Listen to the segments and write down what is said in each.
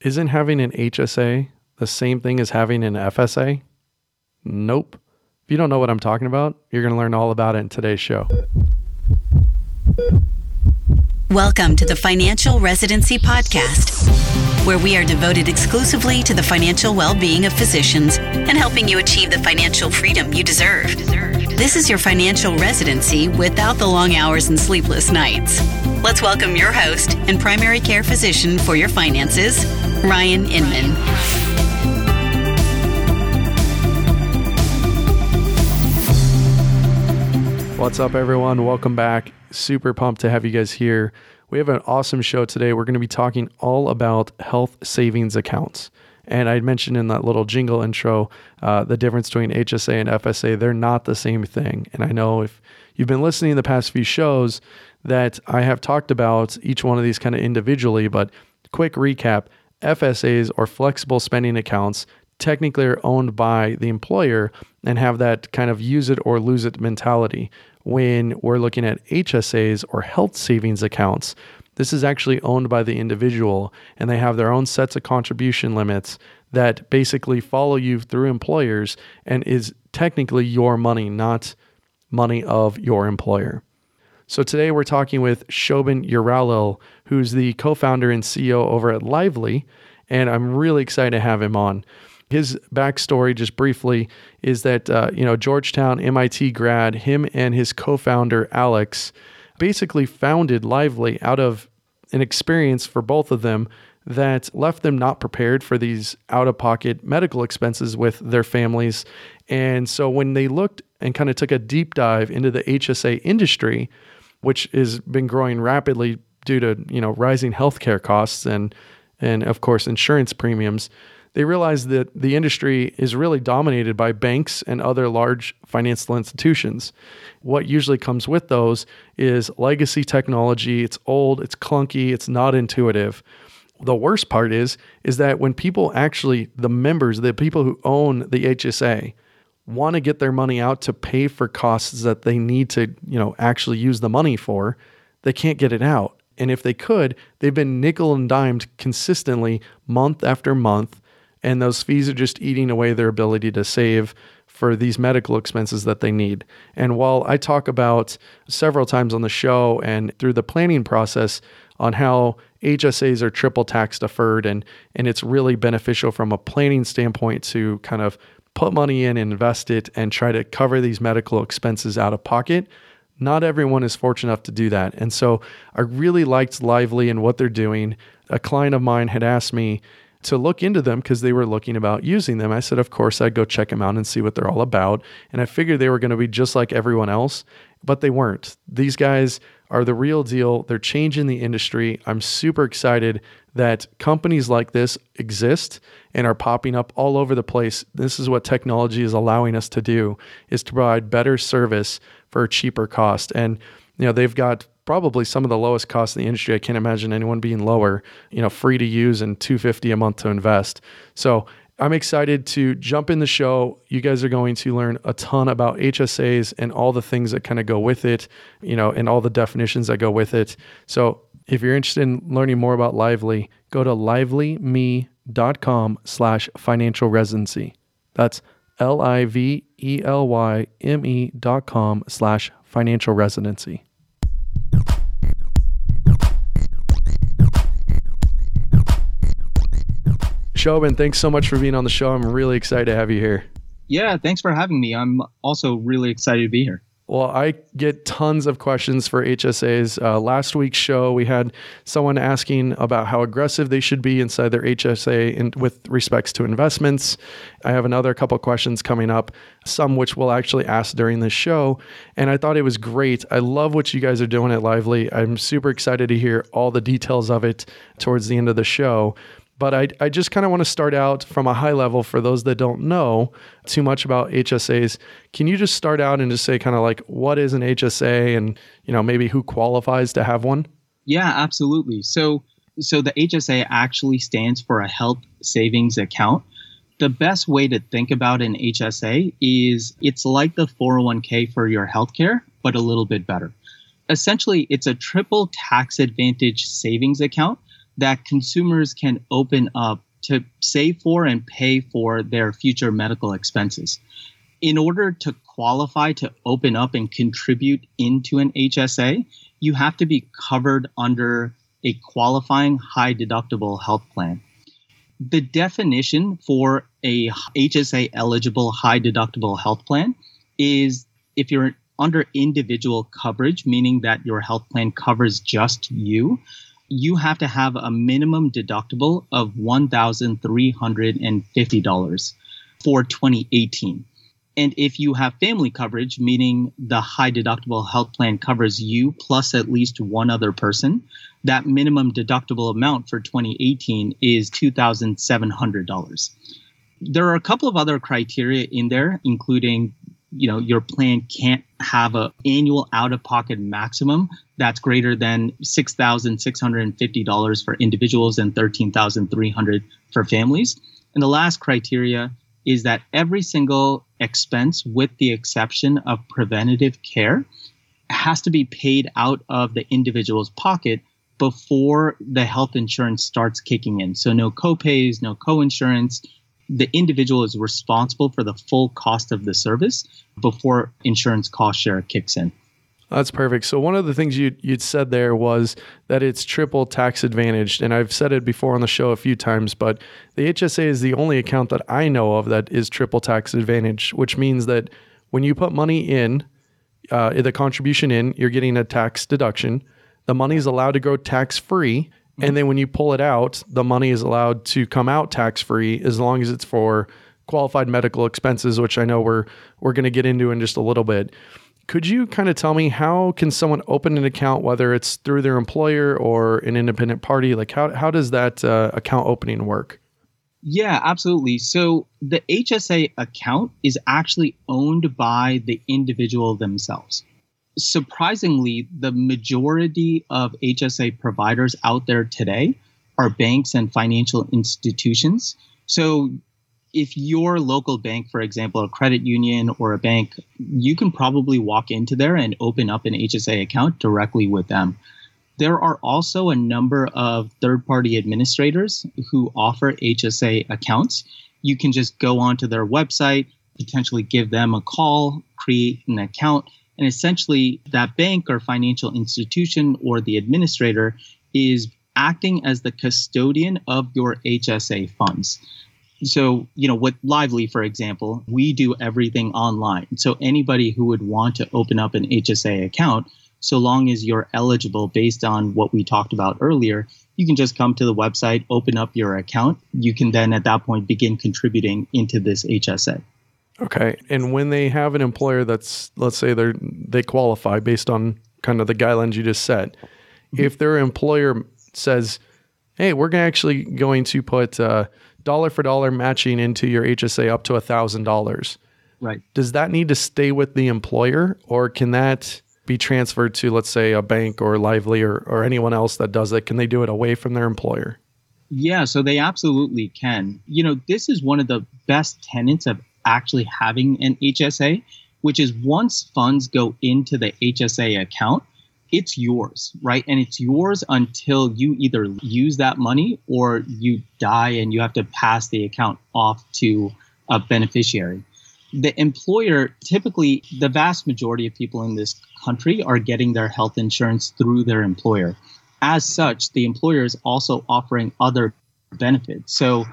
isn't having an HSA the same thing as having an FSA? Nope. If you don't know what I'm talking about, you're going to learn all about it in today's show. Welcome to the Financial Residency Podcast, where we are devoted exclusively to the financial well being of physicians and helping you achieve the financial freedom you deserve. This is your financial residency without the long hours and sleepless nights. Let's welcome your host and primary care physician for your finances, Ryan Inman. What's up, everyone? Welcome back. Super pumped to have you guys here. We have an awesome show today. We're going to be talking all about health savings accounts. And I mentioned in that little jingle intro uh, the difference between HSA and FSA. They're not the same thing. And I know if you've been listening the past few shows that I have talked about each one of these kind of individually, but quick recap FSAs or flexible spending accounts technically are owned by the employer and have that kind of use it or lose it mentality. When we're looking at HSAs or health savings accounts, this is actually owned by the individual and they have their own sets of contribution limits that basically follow you through employers and is technically your money, not money of your employer. So today we're talking with Shobin Uralil, who's the co-founder and CEO over at Lively, and I'm really excited to have him on. His backstory, just briefly, is that uh, you know Georgetown MIT grad, him and his co-founder Alex, basically founded Lively out of an experience for both of them that left them not prepared for these out-of-pocket medical expenses with their families. And so when they looked and kind of took a deep dive into the HSA industry, which has been growing rapidly due to you know rising healthcare costs and and of course insurance premiums they realized that the industry is really dominated by banks and other large financial institutions. What usually comes with those is legacy technology. It's old, it's clunky, it's not intuitive. The worst part is is that when people actually the members, the people who own the HSA want to get their money out to pay for costs that they need to, you know, actually use the money for, they can't get it out. And if they could, they've been nickel and dimed consistently month after month and those fees are just eating away their ability to save for these medical expenses that they need. And while I talk about several times on the show and through the planning process on how HSAs are triple tax deferred and and it's really beneficial from a planning standpoint to kind of put money in, invest it and try to cover these medical expenses out of pocket. Not everyone is fortunate enough to do that. And so I really liked Lively and what they're doing. A client of mine had asked me, to look into them because they were looking about using them. I said, of course, I'd go check them out and see what they're all about. And I figured they were going to be just like everyone else, but they weren't. These guys are the real deal. They're changing the industry. I'm super excited that companies like this exist and are popping up all over the place. This is what technology is allowing us to do is to provide better service for a cheaper cost. And you know, they've got probably some of the lowest costs in the industry. I can't imagine anyone being lower, you know, free to use and 250 a month to invest. So I'm excited to jump in the show. You guys are going to learn a ton about HSAs and all the things that kind of go with it, you know, and all the definitions that go with it. So if you're interested in learning more about Lively, go to livelyme.com slash financial residency. That's L-I-V-E-L-Y-M-E dot com slash financial residency. Shobin, thanks so much for being on the show. I'm really excited to have you here. Yeah, thanks for having me. I'm also really excited to be here. Well, I get tons of questions for HSAs. Uh, last week's show, we had someone asking about how aggressive they should be inside their HSA in, with respects to investments. I have another couple questions coming up, some which we'll actually ask during this show. And I thought it was great. I love what you guys are doing at Lively. I'm super excited to hear all the details of it towards the end of the show. But I, I just kind of want to start out from a high level for those that don't know too much about HSAs. Can you just start out and just say kind of like what is an HSA and you know maybe who qualifies to have one? Yeah, absolutely. So so the HSA actually stands for a health savings account. The best way to think about an HSA is it's like the 401k for your healthcare, but a little bit better. Essentially, it's a triple tax advantage savings account that consumers can open up to save for and pay for their future medical expenses. In order to qualify to open up and contribute into an HSA, you have to be covered under a qualifying high deductible health plan. The definition for a HSA eligible high deductible health plan is if you're under individual coverage, meaning that your health plan covers just you, you have to have a minimum deductible of $1,350 for 2018. And if you have family coverage, meaning the high deductible health plan covers you plus at least one other person, that minimum deductible amount for 2018 is $2,700. There are a couple of other criteria in there, including you know your plan can't have an annual out of pocket maximum that's greater than $6,650 for individuals and 13,300 for families. And the last criteria is that every single expense with the exception of preventative care has to be paid out of the individual's pocket before the health insurance starts kicking in. So no copays, no co-insurance, the individual is responsible for the full cost of the service before insurance cost share kicks in. That's perfect. So one of the things you you'd said there was that it's triple tax advantaged, and I've said it before on the show a few times. But the HSA is the only account that I know of that is triple tax advantage, which means that when you put money in, uh, the contribution in, you're getting a tax deduction. The money is allowed to go tax free, and then when you pull it out, the money is allowed to come out tax free as long as it's for qualified medical expenses, which I know we're we're going to get into in just a little bit. Could you kind of tell me how can someone open an account, whether it's through their employer or an independent party? Like how how does that uh, account opening work? Yeah, absolutely. So the HSA account is actually owned by the individual themselves surprisingly, the majority of HSA providers out there today are banks and financial institutions. So if your local bank, for example, a credit union or a bank, you can probably walk into there and open up an HSA account directly with them. There are also a number of third party administrators who offer HSA accounts. You can just go onto their website, potentially give them a call, create an account, and essentially, that bank or financial institution or the administrator is acting as the custodian of your HSA funds. So, you know, with Lively, for example, we do everything online. So, anybody who would want to open up an HSA account, so long as you're eligible based on what we talked about earlier, you can just come to the website, open up your account. You can then at that point begin contributing into this HSA. Okay. And when they have an employer that's let's say they they qualify based on kind of the guidelines you just set, mm-hmm. if their employer says, "Hey, we're actually going to put uh, dollar for dollar matching into your HSA up to a thousand dollars," right? Does that need to stay with the employer, or can that be transferred to, let's say, a bank or Lively or, or anyone else that does it? Can they do it away from their employer? Yeah, so they absolutely can. You know, this is one of the best tenets of actually having an HSA, which is once funds go into the HSA account, it's yours, right? And it's yours until you either use that money or you die and you have to pass the account off to a beneficiary. The employer, typically, the vast majority of people in this country are getting their health insurance through their employer. As such, the employer is also offering other benefits. So,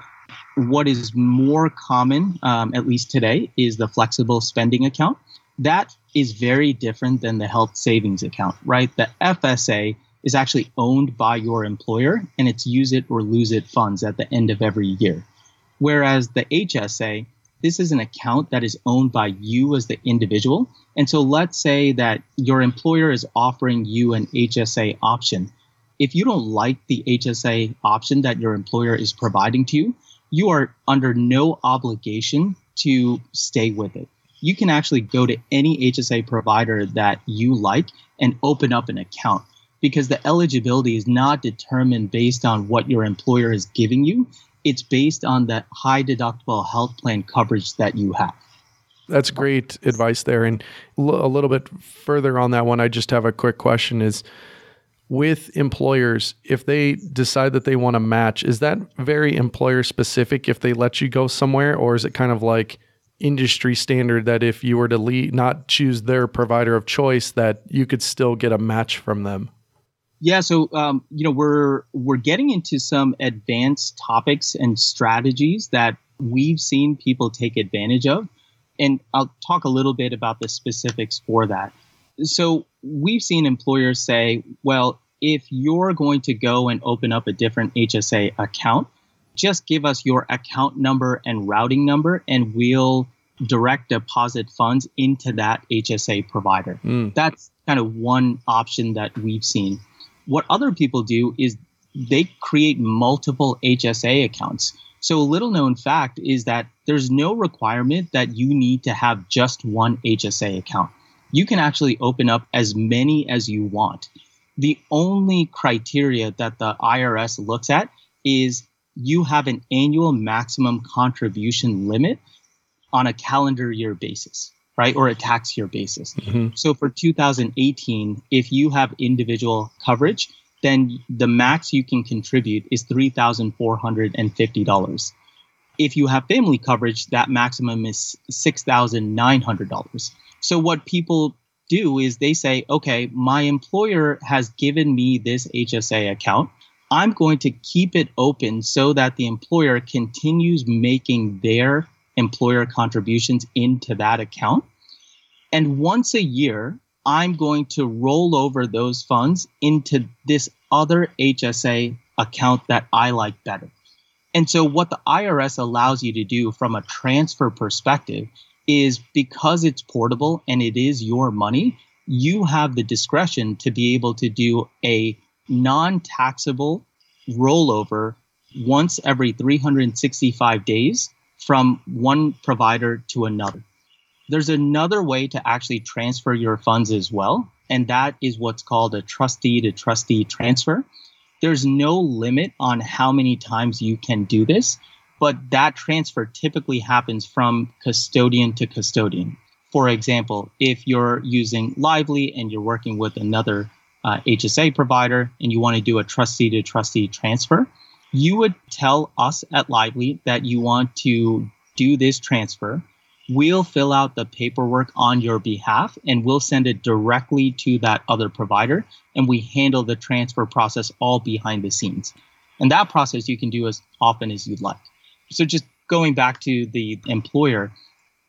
what is more common, um, at least today, is the flexible spending account. That is very different than the health savings account, right? The FSA is actually owned by your employer and it's use it or lose it funds at the end of every year. Whereas the HSA, this is an account that is owned by you as the individual. And so let's say that your employer is offering you an HSA option. If you don't like the HSA option that your employer is providing to you, you are under no obligation to stay with it. You can actually go to any HSA provider that you like and open up an account because the eligibility is not determined based on what your employer is giving you. It's based on that high deductible health plan coverage that you have. That's great advice there. And a little bit further on that one, I just have a quick question is with employers, if they decide that they want to match, is that very employer specific if they let you go somewhere? Or is it kind of like industry standard that if you were to leave, not choose their provider of choice, that you could still get a match from them? Yeah, so um, you know we're we're getting into some advanced topics and strategies that we've seen people take advantage of, and I'll talk a little bit about the specifics for that. So we've seen employers say, well, if you're going to go and open up a different HSA account, just give us your account number and routing number, and we'll direct deposit funds into that HSA provider. Mm. That's kind of one option that we've seen. What other people do is they create multiple HSA accounts. So, a little known fact is that there's no requirement that you need to have just one HSA account. You can actually open up as many as you want. The only criteria that the IRS looks at is you have an annual maximum contribution limit on a calendar year basis right? Or a tax year basis. Mm-hmm. So for 2018, if you have individual coverage, then the max you can contribute is $3,450. If you have family coverage, that maximum is $6,900. So what people do is they say, okay, my employer has given me this HSA account. I'm going to keep it open so that the employer continues making their employer contributions into that account. And once a year, I'm going to roll over those funds into this other HSA account that I like better. And so, what the IRS allows you to do from a transfer perspective is because it's portable and it is your money, you have the discretion to be able to do a non taxable rollover once every 365 days from one provider to another. There's another way to actually transfer your funds as well, and that is what's called a trustee to trustee transfer. There's no limit on how many times you can do this, but that transfer typically happens from custodian to custodian. For example, if you're using Lively and you're working with another uh, HSA provider and you want to do a trustee to trustee transfer, you would tell us at Lively that you want to do this transfer. We'll fill out the paperwork on your behalf and we'll send it directly to that other provider. And we handle the transfer process all behind the scenes. And that process you can do as often as you'd like. So just going back to the employer,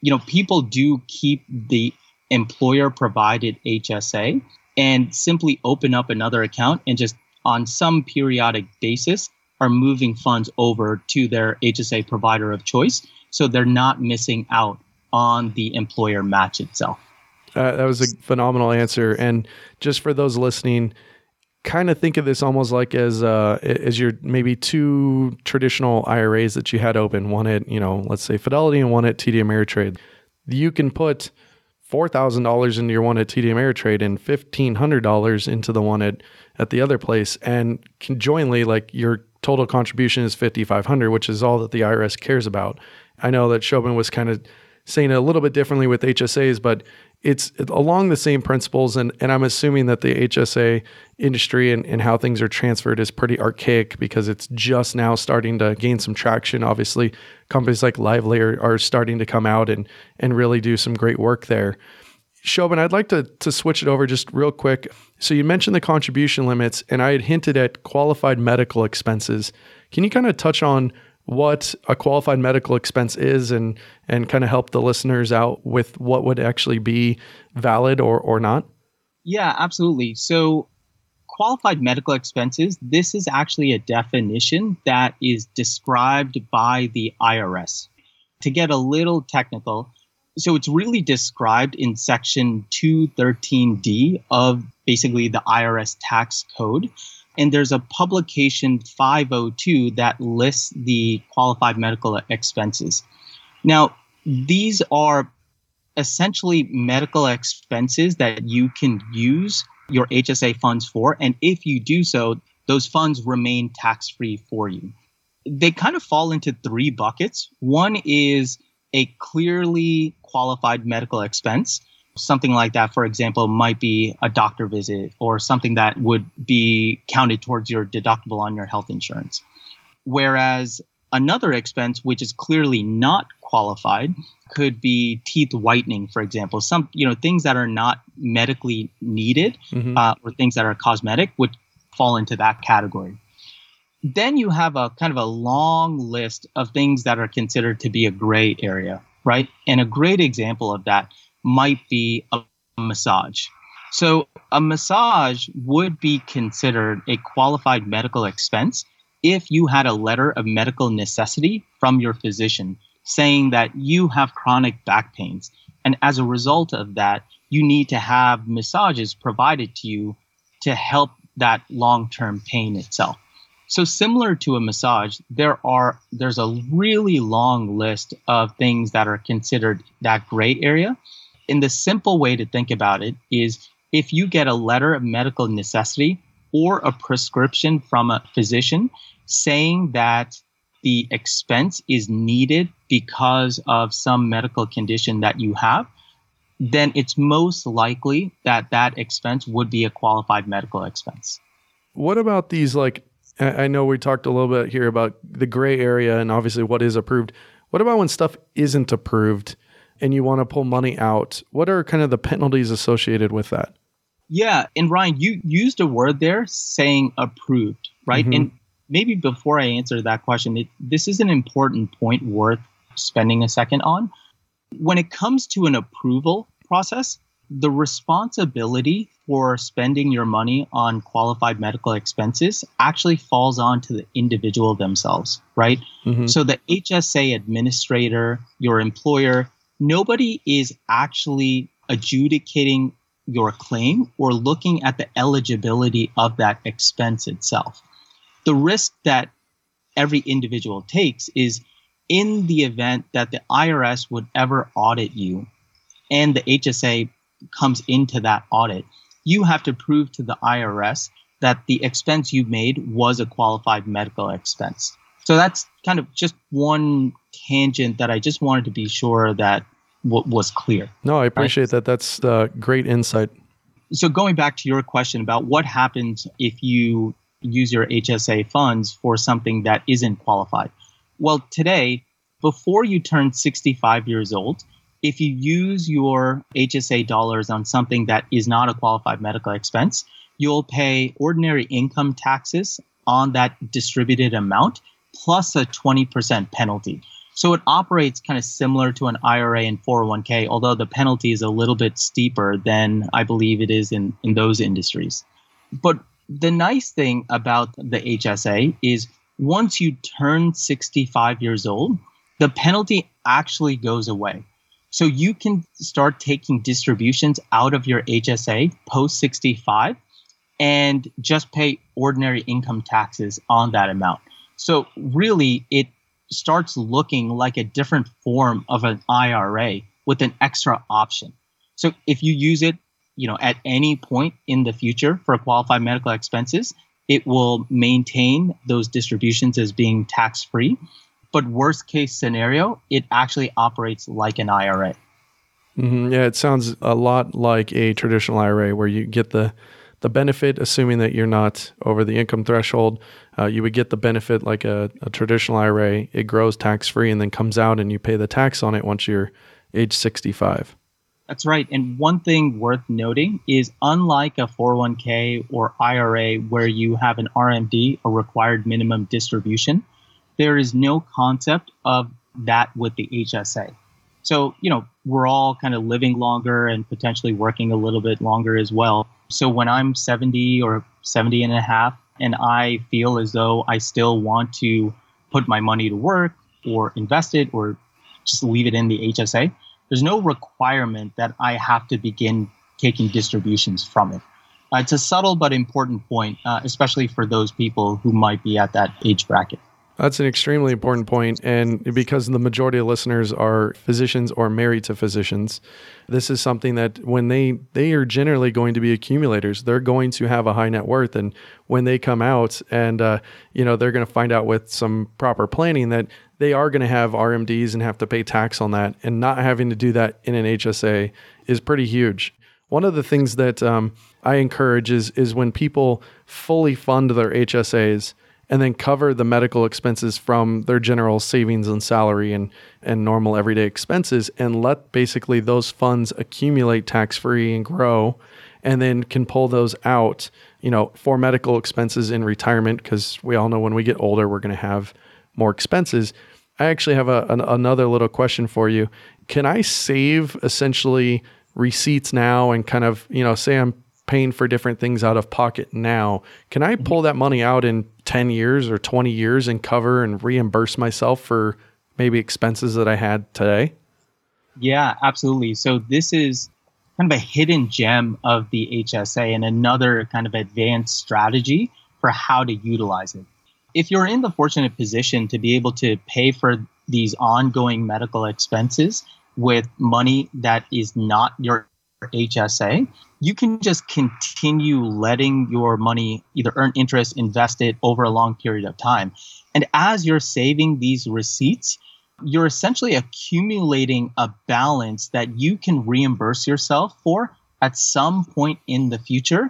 you know, people do keep the employer provided HSA and simply open up another account and just on some periodic basis are moving funds over to their HSA provider of choice. So they're not missing out on the employer match itself. Uh, that was a phenomenal answer. And just for those listening, kind of think of this almost like as uh, as your maybe two traditional IRAs that you had open. One at you know, let's say Fidelity, and one at TD Ameritrade. You can put four thousand dollars into your one at TD Ameritrade and fifteen hundred dollars into the one at at the other place, and conjointly, like your total contribution is 5500 which is all that the IRS cares about. I know that Shobin was kind of saying it a little bit differently with HSAs, but it's along the same principles. And, and I'm assuming that the HSA industry and, and how things are transferred is pretty archaic because it's just now starting to gain some traction. Obviously, companies like Lively are, are starting to come out and, and really do some great work there. Shobin, I'd like to, to switch it over just real quick. So you mentioned the contribution limits, and I had hinted at qualified medical expenses. Can you kind of touch on what a qualified medical expense is and and kind of help the listeners out with what would actually be valid or, or not? Yeah, absolutely. So qualified medical expenses, this is actually a definition that is described by the IRS. To get a little technical, so it's really described in section 213D of basically the IRS tax code. And there's a publication 502 that lists the qualified medical expenses. Now, these are essentially medical expenses that you can use your HSA funds for. And if you do so, those funds remain tax free for you. They kind of fall into three buckets. One is a clearly qualified medical expense. Something like that, for example, might be a doctor visit or something that would be counted towards your deductible on your health insurance. Whereas another expense, which is clearly not qualified, could be teeth whitening, for example. Some, you know, things that are not medically needed mm-hmm. uh, or things that are cosmetic would fall into that category. Then you have a kind of a long list of things that are considered to be a gray area, right? And a great example of that might be a massage. So, a massage would be considered a qualified medical expense if you had a letter of medical necessity from your physician saying that you have chronic back pains. And as a result of that, you need to have massages provided to you to help that long term pain itself. So similar to a massage, there are there's a really long list of things that are considered that gray area and the simple way to think about it is if you get a letter of medical necessity or a prescription from a physician saying that the expense is needed because of some medical condition that you have, then it's most likely that that expense would be a qualified medical expense. What about these? Like, I know we talked a little bit here about the gray area and obviously what is approved. What about when stuff isn't approved? And you want to pull money out, what are kind of the penalties associated with that? Yeah, and Ryan, you used a word there saying approved, right? Mm-hmm. And maybe before I answer that question, it, this is an important point worth spending a second on. When it comes to an approval process, the responsibility for spending your money on qualified medical expenses actually falls on to the individual themselves, right? Mm-hmm. So the HSA administrator, your employer, nobody is actually adjudicating your claim or looking at the eligibility of that expense itself. The risk that every individual takes is in the event that the IRS would ever audit you and the HSA comes into that audit, you have to prove to the IRS that the expense you made was a qualified medical expense. So that's kind of just one tangent that I just wanted to be sure that w- was clear. No, I appreciate right? that. That's uh, great insight. So going back to your question about what happens if you use your HSA funds for something that isn't qualified. Well, today, before you turn 65 years old, if you use your HSA dollars on something that is not a qualified medical expense, you'll pay ordinary income taxes on that distributed amount plus a 20% penalty. So it operates kind of similar to an IRA and 401k, although the penalty is a little bit steeper than I believe it is in, in those industries. But the nice thing about the HSA is once you turn 65 years old, the penalty actually goes away. So you can start taking distributions out of your HSA post 65 and just pay ordinary income taxes on that amount. So really it starts looking like a different form of an IRA with an extra option. So if you use it, you know, at any point in the future for qualified medical expenses, it will maintain those distributions as being tax free. But worst case scenario, it actually operates like an IRA. Mm-hmm. Yeah, it sounds a lot like a traditional IRA where you get the the benefit, assuming that you're not over the income threshold, uh, you would get the benefit like a, a traditional IRA. It grows tax free and then comes out, and you pay the tax on it once you're age 65. That's right. And one thing worth noting is unlike a 401k or IRA where you have an RMD, a required minimum distribution, there is no concept of that with the HSA. So, you know, we're all kind of living longer and potentially working a little bit longer as well. So when I'm 70 or 70 and a half, and I feel as though I still want to put my money to work or invest it or just leave it in the HSA, there's no requirement that I have to begin taking distributions from it. Uh, it's a subtle but important point, uh, especially for those people who might be at that age bracket. That's an extremely important point, and because the majority of listeners are physicians or married to physicians, this is something that when they they are generally going to be accumulators, they're going to have a high net worth, and when they come out, and uh, you know they're going to find out with some proper planning that they are going to have RMDs and have to pay tax on that, and not having to do that in an HSA is pretty huge. One of the things that um, I encourage is is when people fully fund their HSAs and then cover the medical expenses from their general savings and salary and, and normal everyday expenses and let basically those funds accumulate tax free and grow and then can pull those out you know for medical expenses in retirement because we all know when we get older we're going to have more expenses. I actually have a, an, another little question for you. Can i save essentially receipts now and kind of you know say i'm paying for different things out of pocket now. Can I pull that money out in 10 years or 20 years and cover and reimburse myself for maybe expenses that I had today? Yeah, absolutely. So this is kind of a hidden gem of the HSA and another kind of advanced strategy for how to utilize it. If you're in the fortunate position to be able to pay for these ongoing medical expenses with money that is not your HSA, you can just continue letting your money either earn interest, invest it over a long period of time. And as you're saving these receipts, you're essentially accumulating a balance that you can reimburse yourself for at some point in the future.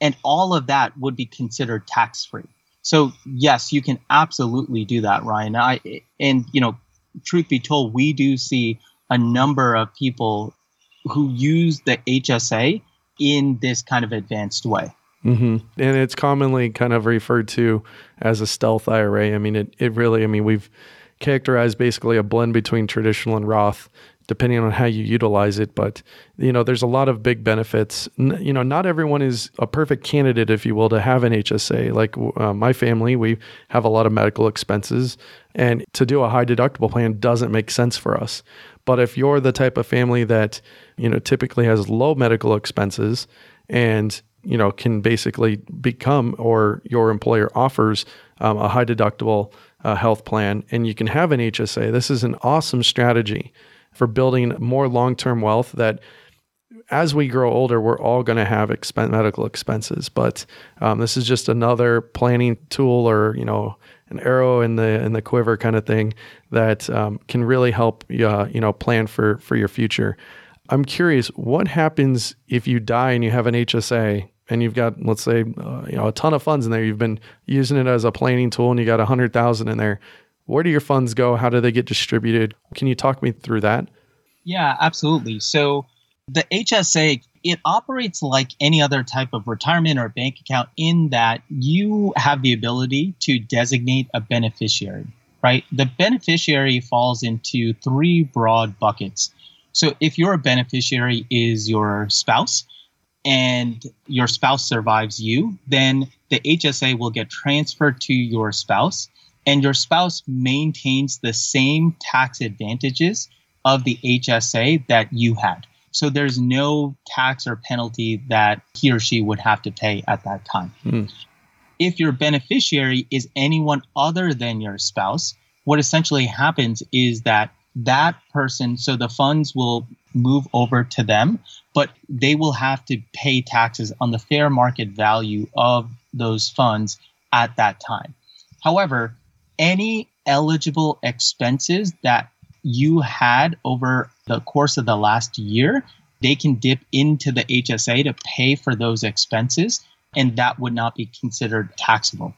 And all of that would be considered tax free. So, yes, you can absolutely do that, Ryan. I, and, you know, truth be told, we do see a number of people who use the HSA in this kind of advanced way. Mm-hmm. And it's commonly kind of referred to as a stealth IRA. I mean, it, it really, I mean, we've characterized basically a blend between traditional and Roth, depending on how you utilize it. But, you know, there's a lot of big benefits. N- you know, not everyone is a perfect candidate, if you will, to have an HSA. Like uh, my family, we have a lot of medical expenses, and to do a high deductible plan doesn't make sense for us. But if you're the type of family that, you know, typically has low medical expenses and, you know, can basically become or your employer offers um, a high deductible uh, health plan and you can have an HSA, this is an awesome strategy for building more long term wealth that as we grow older, we're all going to have expen- medical expenses. But um, this is just another planning tool or, you know, an arrow in the in the quiver kind of thing that um, can really help uh, you know plan for for your future. I'm curious, what happens if you die and you have an HSA and you've got let's say uh, you know a ton of funds in there. You've been using it as a planning tool and you got a hundred thousand in there. Where do your funds go? How do they get distributed? Can you talk me through that? Yeah, absolutely. So the HSA it operates like any other type of retirement or bank account in that you have the ability to designate a beneficiary, right? The beneficiary falls into three broad buckets. So if your beneficiary is your spouse and your spouse survives you, then the HSA will get transferred to your spouse and your spouse maintains the same tax advantages of the HSA that you had. So there's no tax or penalty that he or she would have to pay at that time. Mm. If your beneficiary is anyone other than your spouse, what essentially happens is that that person, so the funds will move over to them, but they will have to pay taxes on the fair market value of those funds at that time. However, any eligible expenses that you had over the course of the last year, they can dip into the HSA to pay for those expenses, and that would not be considered taxable.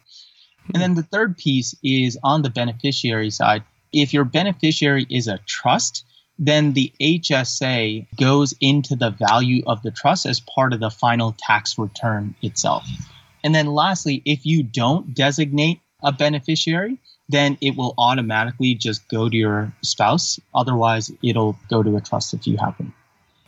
And then the third piece is on the beneficiary side. If your beneficiary is a trust, then the HSA goes into the value of the trust as part of the final tax return itself. And then lastly, if you don't designate a beneficiary, then it will automatically just go to your spouse. Otherwise, it'll go to a trust if you them.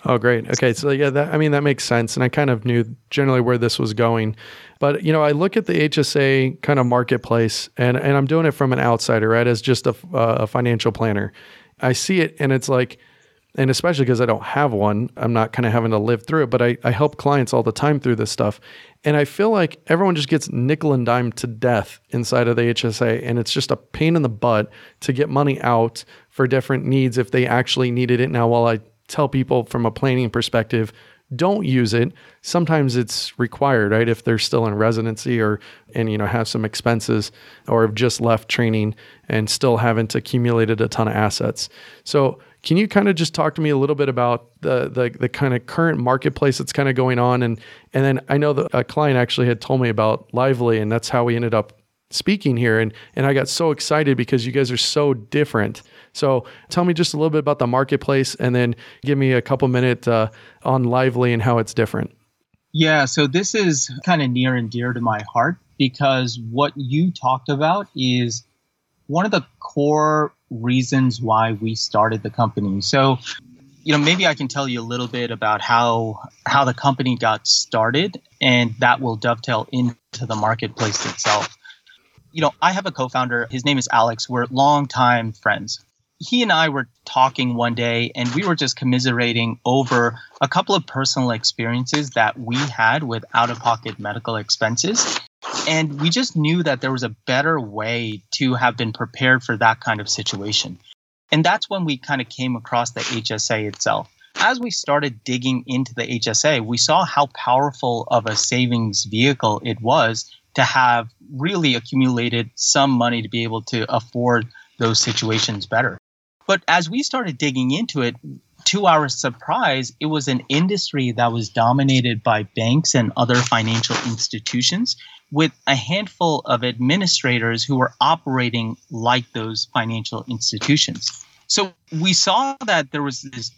Oh, great. Okay. So, yeah, that, I mean, that makes sense. And I kind of knew generally where this was going. But, you know, I look at the HSA kind of marketplace and, and I'm doing it from an outsider, right? As just a, uh, a financial planner. I see it and it's like, and especially because I don't have one, I'm not kind of having to live through it. But I, I help clients all the time through this stuff. And I feel like everyone just gets nickel and dime to death inside of the HSA. And it's just a pain in the butt to get money out for different needs if they actually needed it. Now, while I tell people from a planning perspective, don't use it. Sometimes it's required, right? If they're still in residency or and you know have some expenses or have just left training and still haven't accumulated a ton of assets. So can you kind of just talk to me a little bit about the the, the kind of current marketplace that's kind of going on and and then I know that a client actually had told me about Lively and that's how we ended up speaking here and and I got so excited because you guys are so different. So tell me just a little bit about the marketplace and then give me a couple minute uh, on Lively and how it's different. Yeah, so this is kind of near and dear to my heart because what you talked about is one of the core reasons why we started the company. So, you know, maybe I can tell you a little bit about how how the company got started and that will dovetail into the marketplace itself you know, I have a co-founder. His name is Alex. We're longtime friends. He and I were talking one day, and we were just commiserating over a couple of personal experiences that we had with out-of-pocket medical expenses. And we just knew that there was a better way to have been prepared for that kind of situation. And that's when we kind of came across the HSA itself. As we started digging into the HSA, we saw how powerful of a savings vehicle it was to have really accumulated some money to be able to afford those situations better. But as we started digging into it, to our surprise, it was an industry that was dominated by banks and other financial institutions, with a handful of administrators who were operating like those financial institutions. So we saw that there was this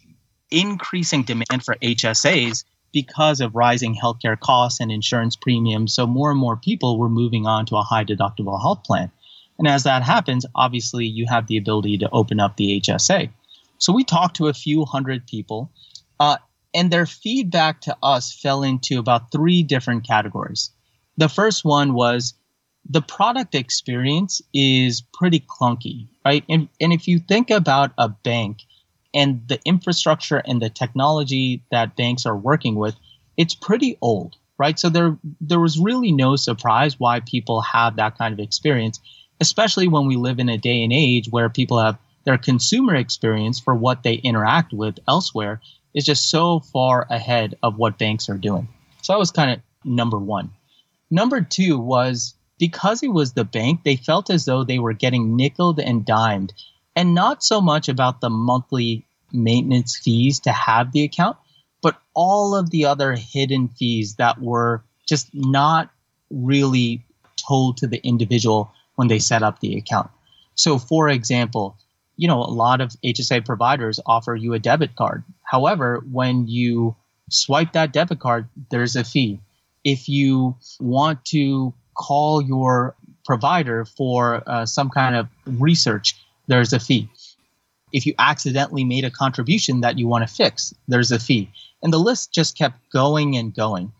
increasing demand for HSAs because of rising healthcare costs and insurance premiums. So more and more people were moving on to a high deductible health plan. And as that happens, obviously you have the ability to open up the HSA. So we talked to a few hundred people, uh, and their feedback to us fell into about three different categories. The first one was the product experience is pretty clunky, right? And, and if you think about a bank, and the infrastructure and the technology that banks are working with, it's pretty old, right? So there there was really no surprise why people have that kind of experience, especially when we live in a day and age where people have their consumer experience for what they interact with elsewhere is just so far ahead of what banks are doing. So that was kind of number 1. Number 2 was because it was the bank, they felt as though they were getting nickeled and dimed and not so much about the monthly maintenance fees to have the account, but all of the other hidden fees that were just not really told to the individual when they set up the account. So, for example, you know, a lot of HSA providers offer you a debit card. However, when you swipe that debit card, there's a fee. If you want to call your provider for uh, some kind of research, there's a fee. If you accidentally made a contribution that you want to fix, there's a fee. And the list just kept going and going.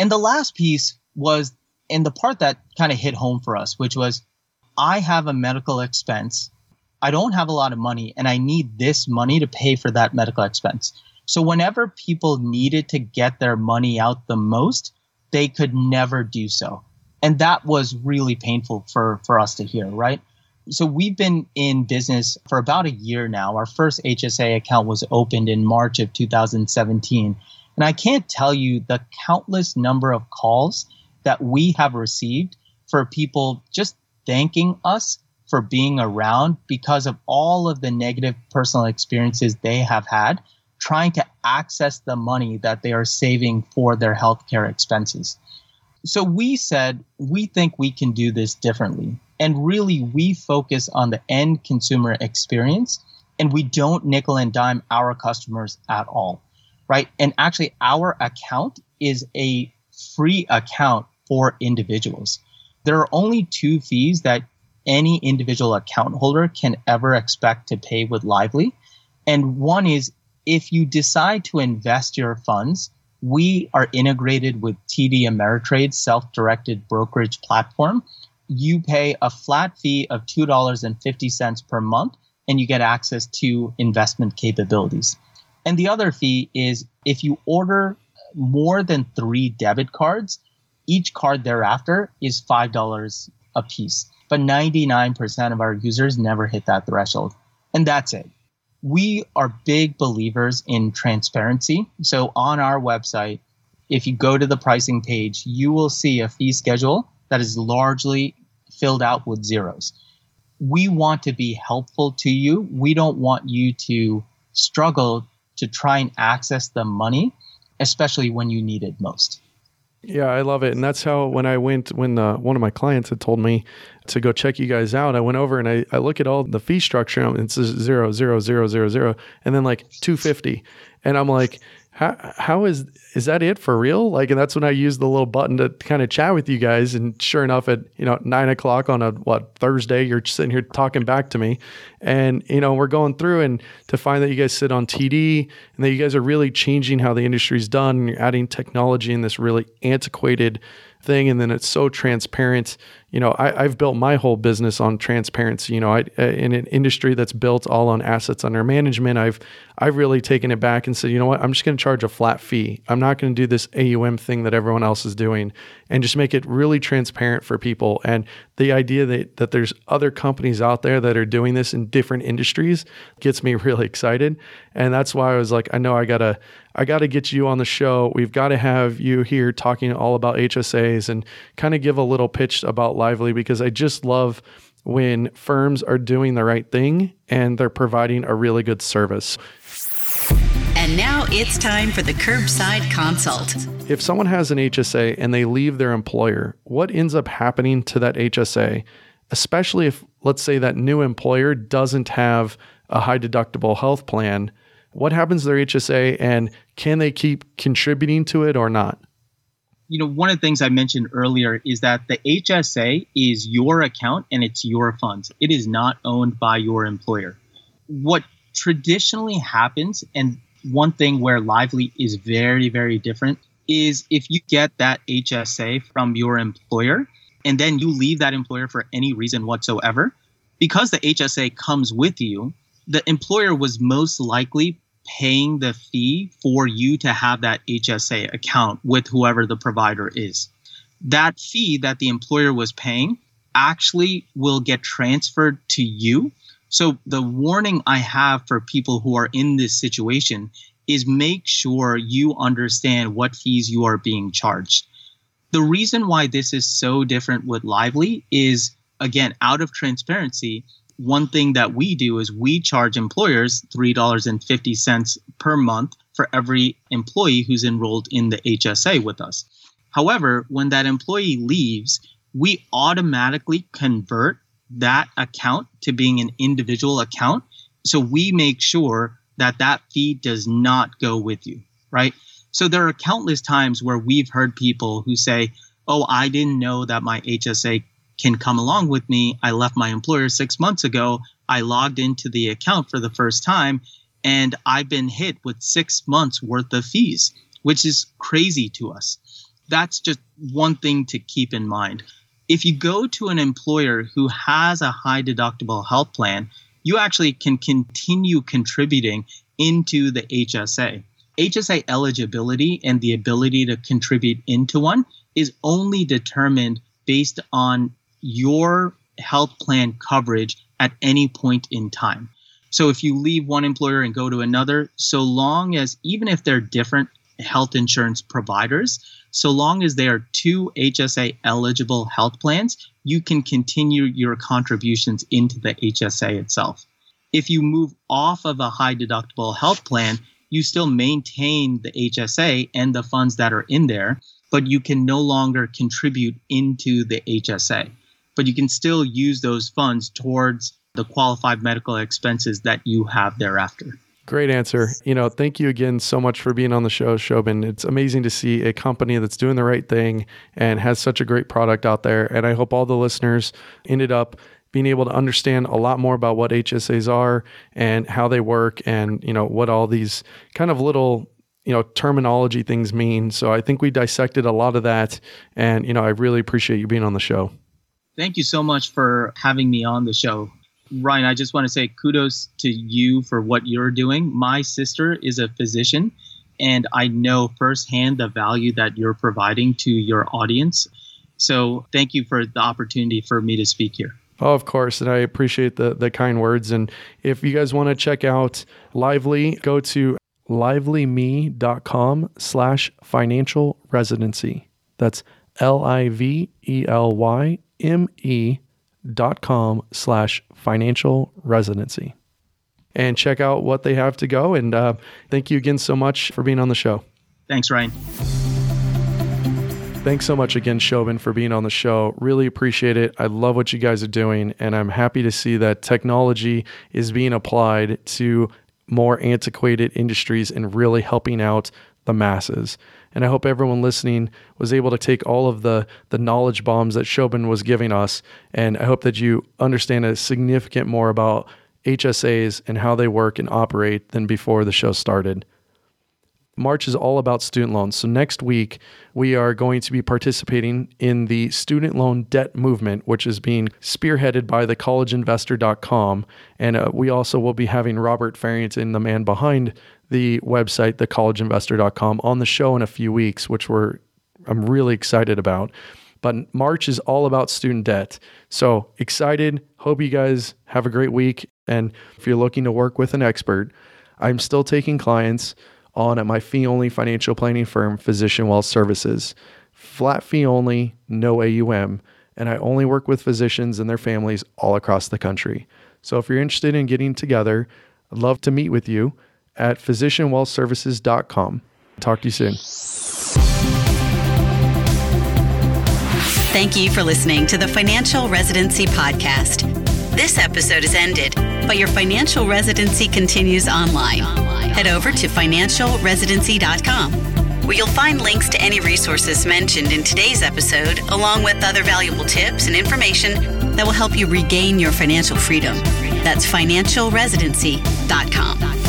And the last piece was, and the part that kind of hit home for us, which was I have a medical expense. I don't have a lot of money, and I need this money to pay for that medical expense. So, whenever people needed to get their money out the most, they could never do so. And that was really painful for, for us to hear, right? So we've been in business for about a year now. Our first HSA account was opened in March of 2017. And I can't tell you the countless number of calls that we have received for people just thanking us for being around because of all of the negative personal experiences they have had trying to access the money that they are saving for their healthcare expenses. So we said, we think we can do this differently. And really, we focus on the end consumer experience and we don't nickel and dime our customers at all, right? And actually, our account is a free account for individuals. There are only two fees that any individual account holder can ever expect to pay with Lively. And one is if you decide to invest your funds, we are integrated with TD Ameritrade's self directed brokerage platform you pay a flat fee of $2.50 per month and you get access to investment capabilities. And the other fee is if you order more than three debit cards, each card thereafter is $5 a piece. But 99% of our users never hit that threshold. And that's it. We are big believers in transparency. So on our website, if you go to the pricing page, you will see a fee schedule that is largely filled out with zeros. We want to be helpful to you. We don't want you to struggle to try and access the money, especially when you need it most. Yeah, I love it. And that's how when I went, when uh, one of my clients had told me to go check you guys out, I went over and I, I look at all the fee structure and it's zero, zero, zero, zero, zero, and then like 250. And I'm like, how, how is is that it for real? Like, and that's when I used the little button to kind of chat with you guys. And sure enough, at you know nine o'clock on a what Thursday, you're sitting here talking back to me, and you know we're going through and to find that you guys sit on TD and that you guys are really changing how the industry's done. And you're adding technology in this really antiquated thing, and then it's so transparent you know, I, have built my whole business on transparency. You know, I, uh, in an industry that's built all on assets under management, I've I've really taken it back and said, you know what, I'm just going to charge a flat fee. I'm not going to do this AUM thing that everyone else is doing, and just make it really transparent for people. And the idea that that there's other companies out there that are doing this in different industries gets me really excited. And that's why I was like, I know I gotta I got to get you on the show. We've got to have you here talking all about HSAs and kind of give a little pitch about Lively because I just love when firms are doing the right thing and they're providing a really good service. And now it's time for the curbside consult. If someone has an HSA and they leave their employer, what ends up happening to that HSA, especially if, let's say, that new employer doesn't have a high deductible health plan? What happens to their HSA and can they keep contributing to it or not? You know, one of the things I mentioned earlier is that the HSA is your account and it's your funds. It is not owned by your employer. What traditionally happens, and one thing where Lively is very, very different, is if you get that HSA from your employer and then you leave that employer for any reason whatsoever, because the HSA comes with you, the employer was most likely paying the fee for you to have that HSA account with whoever the provider is. That fee that the employer was paying actually will get transferred to you. So, the warning I have for people who are in this situation is make sure you understand what fees you are being charged. The reason why this is so different with Lively is, again, out of transparency, one thing that we do is we charge employers $3.50 per month for every employee who's enrolled in the HSA with us. However, when that employee leaves, we automatically convert that account to being an individual account. So we make sure that that fee does not go with you, right? So there are countless times where we've heard people who say, Oh, I didn't know that my HSA can come along with me. I left my employer six months ago. I logged into the account for the first time, and I've been hit with six months worth of fees, which is crazy to us. That's just one thing to keep in mind. If you go to an employer who has a high deductible health plan, you actually can continue contributing into the HSA. HSA eligibility and the ability to contribute into one is only determined based on your health plan coverage at any point in time. So if you leave one employer and go to another, so long as, even if they're different health insurance providers, so long as they are two HSA eligible health plans, you can continue your contributions into the HSA itself. If you move off of a high deductible health plan, you still maintain the HSA and the funds that are in there, but you can no longer contribute into the HSA but you can still use those funds towards the qualified medical expenses that you have thereafter. Great answer. You know, thank you again so much for being on the show, Shobin. It's amazing to see a company that's doing the right thing and has such a great product out there. And I hope all the listeners ended up being able to understand a lot more about what HSAs are and how they work and, you know, what all these kind of little you know terminology things mean so i think we dissected a lot of that and you know i really appreciate you being on the show Thank you so much for having me on the show. Ryan, I just want to say kudos to you for what you're doing. My sister is a physician, and I know firsthand the value that you're providing to your audience. So thank you for the opportunity for me to speak here. Oh, of course. And I appreciate the, the kind words. And if you guys want to check out Lively, go to livelyme.com slash financial residency. That's L I V E L Y M E dot com slash financial residency. And check out what they have to go. And uh, thank you again so much for being on the show. Thanks, Ryan. Thanks so much again, Shobin, for being on the show. Really appreciate it. I love what you guys are doing, and I'm happy to see that technology is being applied to more antiquated industries and really helping out the masses. And I hope everyone listening was able to take all of the the knowledge bombs that Shobin was giving us, and I hope that you understand a significant more about HSAs and how they work and operate than before the show started. March is all about student loans. So next week, we are going to be participating in the student loan debt movement, which is being spearheaded by the collegeinvestor.com. And uh, we also will be having Robert Farrington, the man behind the website, thecollegeinvestor.com, on the show in a few weeks, which we're I'm really excited about. But March is all about student debt. So excited. Hope you guys have a great week. And if you're looking to work with an expert, I'm still taking clients on at my fee only financial planning firm, Physician Wealth Services. Flat fee only, no AUM, and I only work with physicians and their families all across the country. So if you're interested in getting together, I'd love to meet with you at physicianwealthservices.com. Talk to you soon. Thank you for listening to the Financial Residency Podcast. This episode is ended, but your financial residency continues online. Head over to financialresidency.com, where you'll find links to any resources mentioned in today's episode, along with other valuable tips and information that will help you regain your financial freedom. That's financialresidency.com.